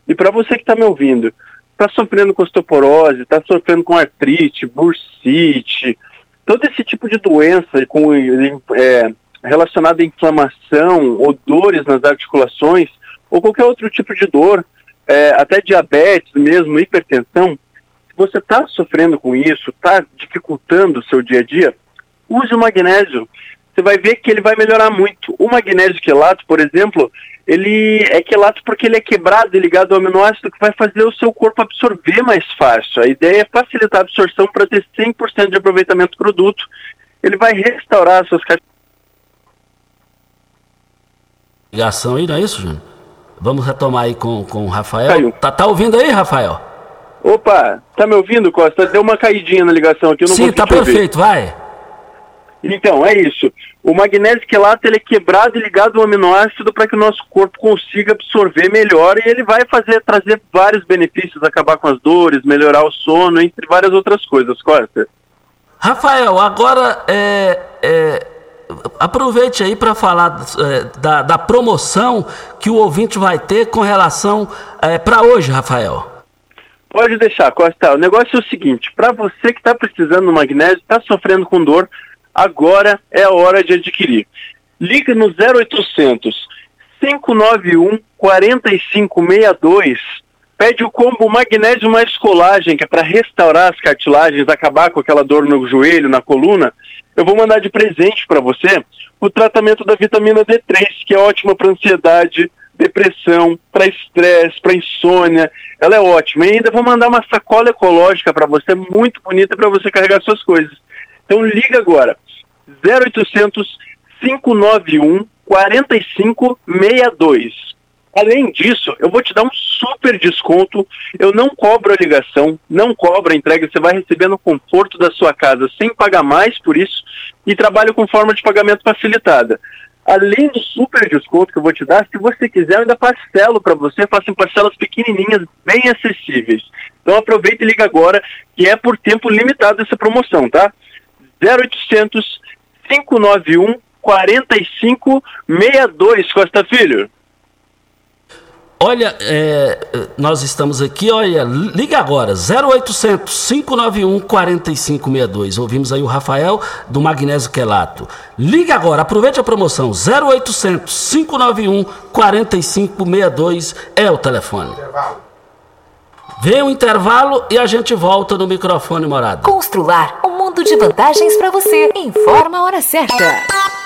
E para você que está me ouvindo, está sofrendo com osteoporose, está sofrendo com artrite, bursite, todo esse tipo de doença com, é, relacionada à inflamação ou dores nas articulações, ou qualquer outro tipo de dor, é, até diabetes mesmo, hipertensão, você está sofrendo com isso, está dificultando o seu dia a dia, use o magnésio. Você vai ver que ele vai melhorar muito. O magnésio quelato, por exemplo, ele é quelato porque ele é quebrado e ligado ao aminoácido que vai fazer o seu corpo absorver mais fácil. A ideia é facilitar a absorção para ter 100% de aproveitamento do produto. Ele vai restaurar as suas características. Ligação aí, não é isso, Júnior? Vamos retomar aí com, com o Rafael. Tá, tá ouvindo aí, Rafael? Opa, tá me ouvindo, Costa? Deu uma caidinha na ligação aqui, eu não Sim, tá perfeito, vai. Então, é isso. O magnésio quelato ele é quebrado e ligado ao aminoácido para que o nosso corpo consiga absorver melhor e ele vai fazer trazer vários benefícios, acabar com as dores, melhorar o sono, entre várias outras coisas, Costa. Rafael, agora é, é, aproveite aí para falar é, da, da promoção que o ouvinte vai ter com relação é, para hoje, Rafael. Pode deixar, Costa. O negócio é o seguinte: para você que está precisando do magnésio, está sofrendo com dor, agora é a hora de adquirir. Liga no 0800 591 4562. Pede o combo magnésio mais colagem, que é para restaurar as cartilagens, acabar com aquela dor no joelho, na coluna. Eu vou mandar de presente para você o tratamento da vitamina D3, que é ótima para ansiedade, depressão, para estresse, para insônia. Ela é ótima. E ainda vou mandar uma sacola ecológica para você, muito bonita, para você carregar suas coisas. Então liga agora. 0800 591 4562. Além disso, eu vou te dar um super desconto. Eu não cobro a ligação, não cobro a entrega. Você vai receber no conforto da sua casa sem pagar mais por isso e trabalho com forma de pagamento facilitada. Além do super desconto que eu vou te dar, se você quiser, eu ainda parcelo para você, faço em parcelas pequenininhas, bem acessíveis. Então aproveita e liga agora, que é por tempo limitado essa promoção, tá? 0800 591 4562, Costa Filho. Olha, é, nós estamos aqui, olha, liga agora, 0800 591 4562. Ouvimos aí o Rafael do Magnésio Quelato. Liga agora, aproveite a promoção, 0800 591 4562 é o telefone. Vem um intervalo e a gente volta no microfone morado. Constrular um mundo de vantagens para você. Informa a hora certa.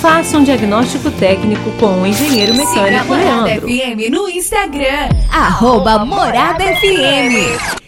Faça um diagnóstico técnico com o engenheiro mecânico Leandro. FM no Instagram, arroba Morada FM.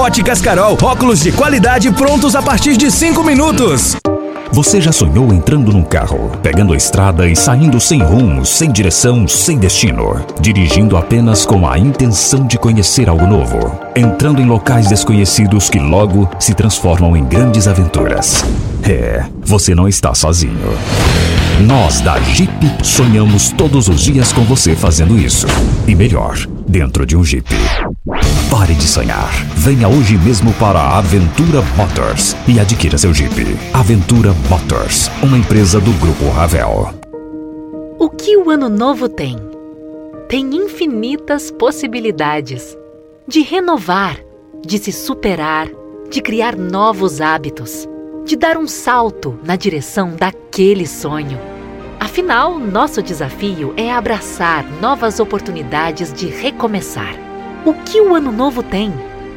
Óticas Carol, óculos de qualidade prontos a partir de 5 minutos. Você já sonhou entrando num carro, pegando a estrada e saindo sem rumo, sem direção, sem destino, dirigindo apenas com a intenção de conhecer algo novo, entrando em locais desconhecidos que logo se transformam em grandes aventuras? É, você não está sozinho. Nós da Jeep sonhamos todos os dias com você fazendo isso. E melhor, dentro de um Jeep. Pare de sonhar. Venha hoje mesmo para a Aventura Motors e adquira seu Jeep. Aventura Motors, uma empresa do Grupo Ravel. O que o ano novo tem? Tem infinitas possibilidades de renovar, de se superar, de criar novos hábitos, de dar um salto na direção daquele sonho. Afinal, nosso desafio é abraçar novas oportunidades de recomeçar. O que o ano novo tem?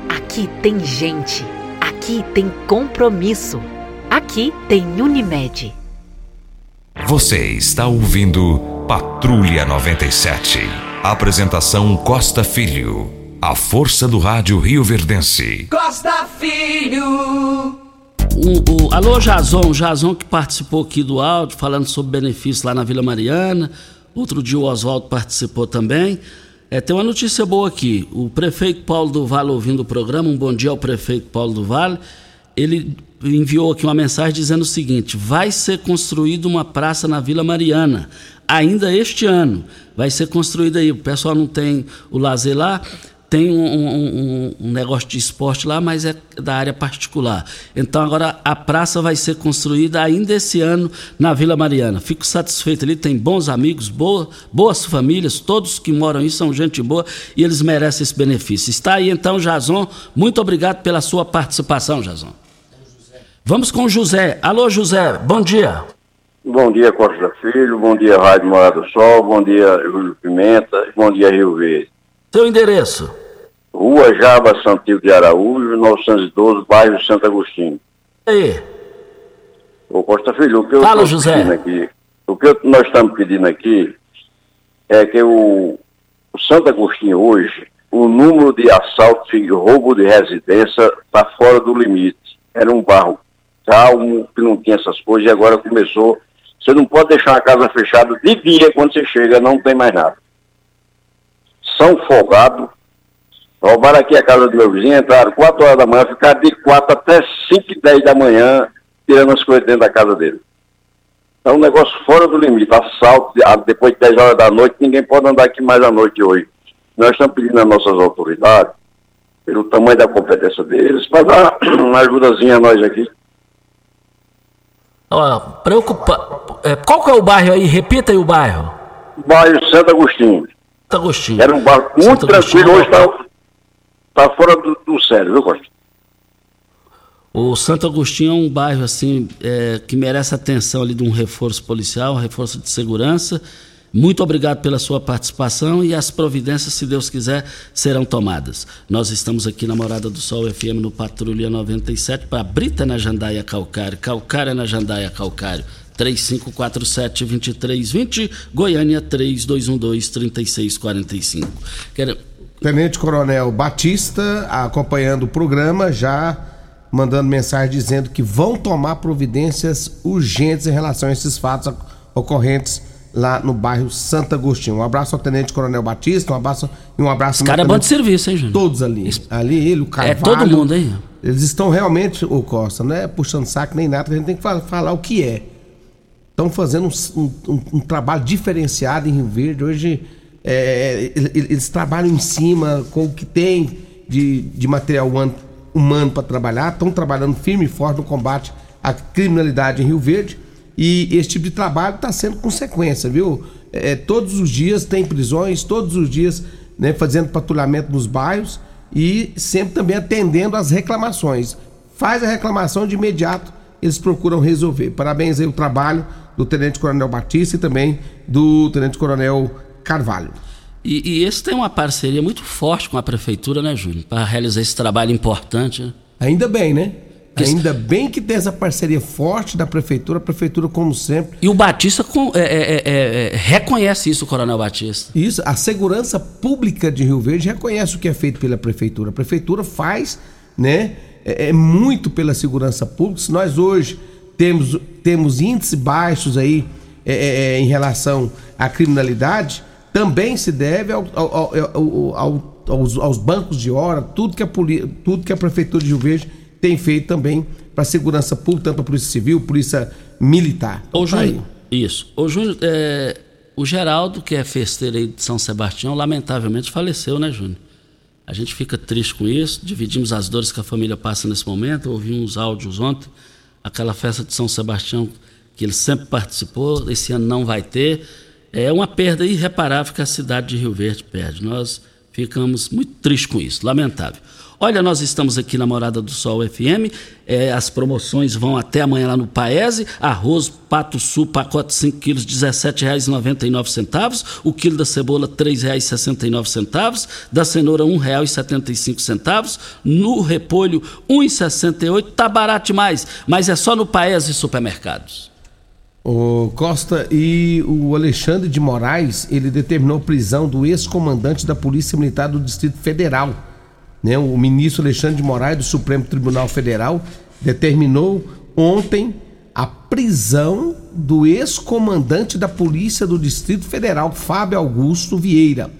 Aqui tem gente. Aqui tem compromisso. Aqui tem Unimed. Você está ouvindo Patrulha 97. Apresentação Costa Filho. A força do rádio Rio Verdense. Costa Filho. O, o, alô, Jason, Jason que participou aqui do áudio, falando sobre benefícios lá na Vila Mariana. Outro dia o Oswaldo participou também. É, tem uma notícia boa aqui. O prefeito Paulo do Vale ouvindo o programa, um bom dia ao prefeito Paulo do Vale. Ele enviou aqui uma mensagem dizendo o seguinte: vai ser construída uma praça na Vila Mariana, ainda este ano. Vai ser construída aí. O pessoal não tem o lazer lá, tem um, um, um, negócio de esporte lá, mas é da área particular. Então agora a praça vai ser construída ainda esse ano na Vila Mariana. Fico satisfeito ali, tem bons amigos, boa, boas famílias, todos que moram aí são gente boa e eles merecem esse benefício. Está aí então, Jason, muito obrigado pela sua participação, Jason. Vamos com o José. Alô, José, bom dia. Bom dia, Costa Filho, bom dia, Rádio Morada do Sol, bom dia, Júlio Pimenta, bom dia, Rio Verde. Seu endereço? Rua Java Santiago de Araújo, 912, bairro Santo Agostinho. E aí? Ô Costa Filho, o que eu Fala, José. aqui, o que nós estamos pedindo aqui é que o, o Santo Agostinho hoje, o número de assaltos e roubo de residência está fora do limite. Era um bairro calmo, que não tinha essas coisas, e agora começou. Você não pode deixar a casa fechada de dia quando você chega, não tem mais nada. São Folgado, Roubaram aqui a casa do meu vizinho, entraram 4 horas da manhã, ficaram de 4 até 5 e 10 da manhã, tirando as coisas dentro da casa dele. É um negócio fora do limite. Assalto, depois de 10 horas da noite, ninguém pode andar aqui mais à noite hoje. Nós estamos pedindo às nossas autoridades, pelo tamanho da competência deles, para dar uma ajudazinha a nós aqui. Ó, preocupa... É, qual que é o bairro aí? Repita aí o bairro. Bairro Santo Agostinho. Santo Agostinho. Era um bairro muito Santo tranquilo, Agostinho. hoje está tá fora do, do sério, viu, Costa? O Santo Agostinho é um bairro assim é, que merece atenção ali de um reforço policial, um reforço de segurança. Muito obrigado pela sua participação e as providências, se Deus quiser, serão tomadas. Nós estamos aqui na Morada do Sol FM no Patrulha 97 para Brita na Jandaia Calcário, Calcária na Jandaia Calcário. 3547-2320, Goiânia 3212-3645. Quero... Tenente Coronel Batista, acompanhando o programa, já mandando mensagem dizendo que vão tomar providências urgentes em relação a esses fatos ocorrentes lá no bairro Santo Agostinho. Um abraço ao Tenente Coronel Batista, um abraço e um abraço. Os caras é bom de serviço, hein, Júnior? Todos ali. Ali, ele, o Carvalho. É todo mundo, hein? Eles estão realmente, ô Costa, não é puxando saco nem nada, a gente tem que falar o que é. Estão fazendo um, um, um, trabalho diferenciado em Rio Verde. Hoje é, eles trabalham em cima com o que tem de, de material humano, para trabalhar, estão trabalhando firme e forte no combate à criminalidade em Rio Verde. E esse tipo de trabalho está sendo consequência, viu? É, todos os dias tem prisões, todos os dias né, fazendo patrulhamento nos bairros e sempre também atendendo às reclamações. Faz a reclamação de imediato, eles procuram resolver. Parabéns aí o trabalho do Tenente Coronel Batista e também do Tenente Coronel Carvalho. E, e esse tem uma parceria muito forte com a prefeitura, né, Júnior? Para realizar esse trabalho importante. Né? Ainda bem, né? Ainda bem que tem essa parceria forte da prefeitura, a prefeitura, como sempre. E o Batista com, é, é, é, é, reconhece isso, o Coronel Batista. Isso, a segurança pública de Rio Verde reconhece o que é feito pela prefeitura. A prefeitura faz, né? É, é muito pela segurança pública. Se nós hoje temos, temos índices baixos aí é, em relação à criminalidade, também se deve ao, ao, ao, aos, aos, bancos de hora, tudo que a, tudo que a prefeitura de Rio Verde tem feito também para a segurança pública, tanto a Polícia Civil, Polícia Militar. Então, Ô, tá Júnior, isso. Ô, Júnior, é, o Geraldo, que é festeiro aí de São Sebastião, lamentavelmente faleceu, né, Júnior? A gente fica triste com isso, dividimos as dores que a família passa nesse momento. Eu ouvi uns áudios ontem, aquela festa de São Sebastião que ele sempre participou, esse ano não vai ter. É uma perda irreparável que a cidade de Rio Verde perde. Nós ficamos muito tristes com isso, lamentável. Olha, nós estamos aqui na Morada do Sol FM. É, as promoções vão até amanhã lá no Paese. Arroz Pato Sul, pacote 5 quilos, R$ 17,99. O quilo da cebola, R$ 3,69. Da cenoura, R$ 1,75. No repolho, R$ 1,68. Tá barato demais, mas é só no Paese Supermercados. O Costa e o Alexandre de Moraes, ele determinou prisão do ex-comandante da Polícia Militar do Distrito Federal né, o ministro Alexandre de Moraes do Supremo Tribunal Federal determinou ontem a prisão do ex-comandante da Polícia do Distrito Federal, Fábio Augusto Vieira.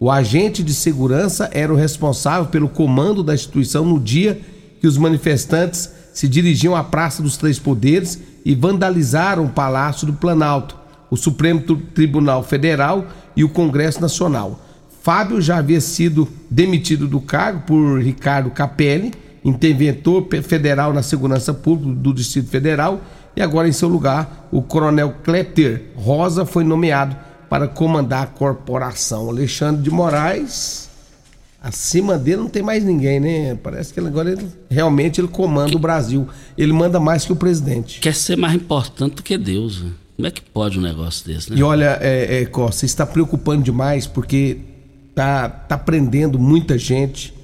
O agente de segurança era o responsável pelo comando da instituição no dia que os manifestantes se dirigiam à Praça dos Três Poderes e vandalizaram o Palácio do Planalto, o Supremo Tribunal Federal e o Congresso Nacional. Fábio já havia sido demitido do cargo por Ricardo Capelli, interventor federal na segurança pública do Distrito Federal, e agora em seu lugar o coronel Kleter Rosa foi nomeado para comandar a corporação. Alexandre de Moraes, acima dele não tem mais ninguém, né? Parece que agora ele, realmente ele comanda o Brasil. Ele manda mais que o presidente. Quer ser mais importante do que Deus. Né? Como é que pode um negócio desse, né? E olha, é, é, Costa, está preocupando demais porque tá, tá prendendo muita gente,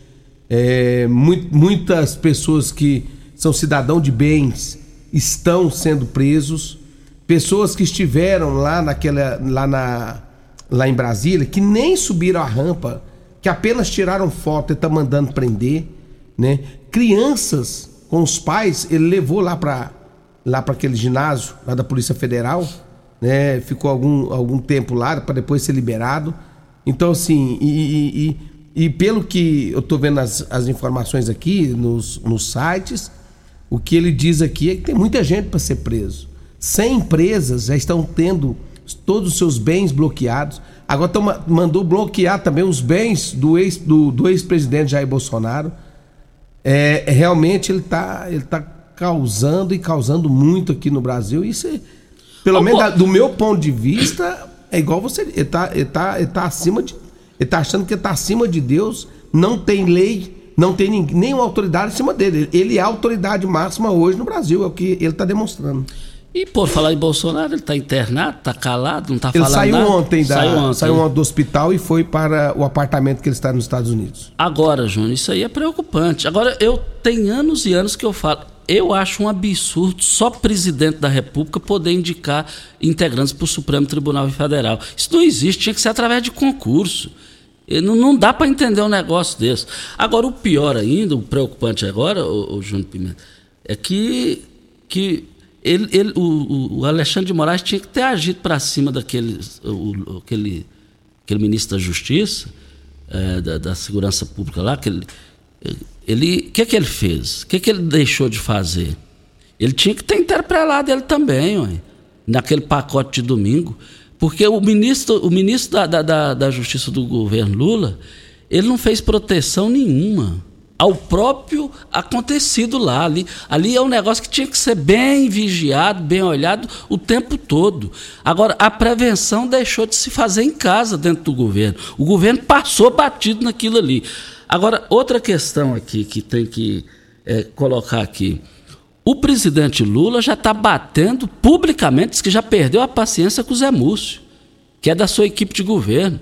é, mu muitas pessoas que são cidadão de bens estão sendo presos, pessoas que estiveram lá naquela, lá na, lá em Brasília, que nem subiram a rampa, que apenas tiraram foto e tá mandando prender, né? Crianças com os pais, ele levou lá para lá para aquele ginásio lá da Polícia Federal, né? Ficou algum, algum tempo lá para depois ser liberado. Então, assim, e, e, e pelo que eu estou vendo as, as informações aqui nos, nos sites, o que ele diz aqui é que tem muita gente para ser preso. 100 empresas já estão tendo todos os seus bens bloqueados. Agora tão, mandou bloquear também os bens do ex-presidente do, do ex Jair Bolsonaro. É, realmente ele está ele tá causando e causando muito aqui no Brasil. Isso, é, pelo menos do meu ponto de vista, é igual você. Ele tá, ele tá, ele tá acima de. Ele tá achando que ele tá acima de Deus, não tem lei, não tem ninguém, nenhuma autoridade em cima dele. Ele é a autoridade máxima hoje no Brasil, é o que ele está demonstrando. E por falar em Bolsonaro, ele está internado, está calado, não está falando saiu nada. ontem, da, saiu ontem. saiu ontem do hospital e foi para o apartamento que ele está nos Estados Unidos. Agora, Júnior, isso aí é preocupante. Agora, eu tenho anos e anos que eu falo. Eu acho um absurdo só presidente da República poder indicar integrantes para o Supremo Tribunal Federal. Isso não existe, tinha que ser através de concurso. Não, não dá para entender um negócio desse. Agora, o pior ainda, o preocupante agora, o, Júnior Pimenta, é que, que ele, ele, o, o Alexandre de Moraes tinha que ter agido para cima daquele o, aquele, aquele ministro da Justiça, eh, da, da Segurança Pública lá, que ele, ele, que que ele fez? O que que ele deixou de fazer? Ele tinha que ter interpelado ele também, ué, naquele pacote de domingo, porque o ministro, o ministro da, da, da Justiça do governo Lula, ele não fez proteção nenhuma ao próprio acontecido lá. Ali, ali é um negócio que tinha que ser bem vigiado, bem olhado o tempo todo. Agora, a prevenção deixou de se fazer em casa dentro do governo. O governo passou batido naquilo ali. Agora, outra questão aqui que tem que é, colocar aqui. O presidente Lula já está batendo publicamente, diz que já perdeu a paciência com o Zé Múcio, que é da sua equipe de governo.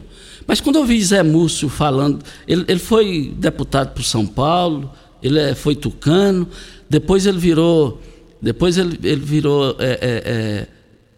Mas quando eu vi Zé Múcio falando, ele, ele foi deputado por São Paulo, ele é, foi tucano, depois ele virou, depois ele, ele virou, é, é, é,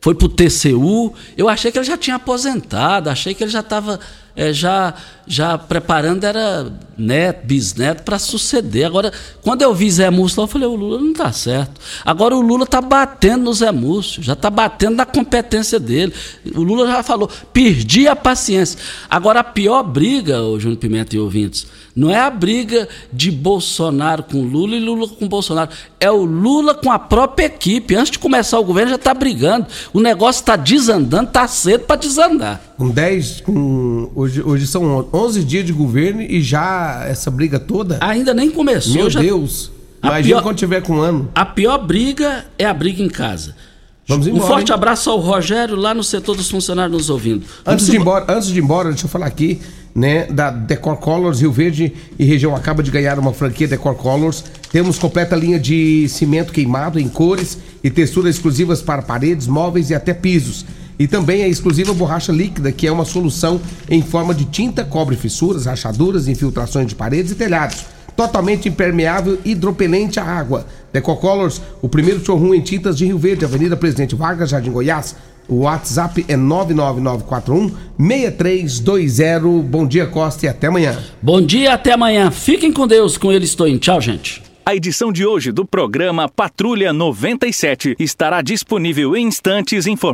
foi para o TCU. Eu achei que ele já tinha aposentado, achei que ele já estava é, já, já preparando, era neto, bisneto para suceder. Agora, quando eu vi Zé Múcio lá, eu falei, o Lula não está certo. Agora o Lula está batendo no Zé Múcio, já está batendo na competência dele. O Lula já falou, perdi a paciência. Agora, a pior briga, ô Júnior Pimenta e ouvintes, não é a briga de Bolsonaro com Lula e Lula com Bolsonaro. É o Lula com a própria equipe. Antes de começar o governo, já está brigando. O negócio está desandando, está cedo para desandar. Com 10, com, hoje, hoje são 11 dias de governo e já essa briga toda. Ainda nem começou. Meu já... Deus. A Imagina pior- quando tiver com um ano. A pior briga é a briga em casa. Vamos um embora, forte hein? abraço ao Rogério lá no setor dos funcionários nos ouvindo. Antes de, embora, antes de ir embora, deixa eu falar aqui, né, da Decor Colors, Rio Verde e região acaba de ganhar uma franquia Decor Colors. Temos completa linha de cimento queimado em cores e texturas exclusivas para paredes, móveis e até pisos. E também a exclusiva borracha líquida, que é uma solução em forma de tinta, cobre fissuras, rachaduras, infiltrações de paredes e telhados. Totalmente impermeável e hidropelente à água. Decor Colors, o primeiro showroom em tintas de Rio Verde, Avenida Presidente Vargas, Jardim Goiás. O WhatsApp é 99941 6320. Bom dia, Costa, e até amanhã. Bom dia, até amanhã. Fiquem com Deus, com ele estou em. Tchau, gente. A edição de hoje do programa Patrulha 97 estará disponível em instantes em formato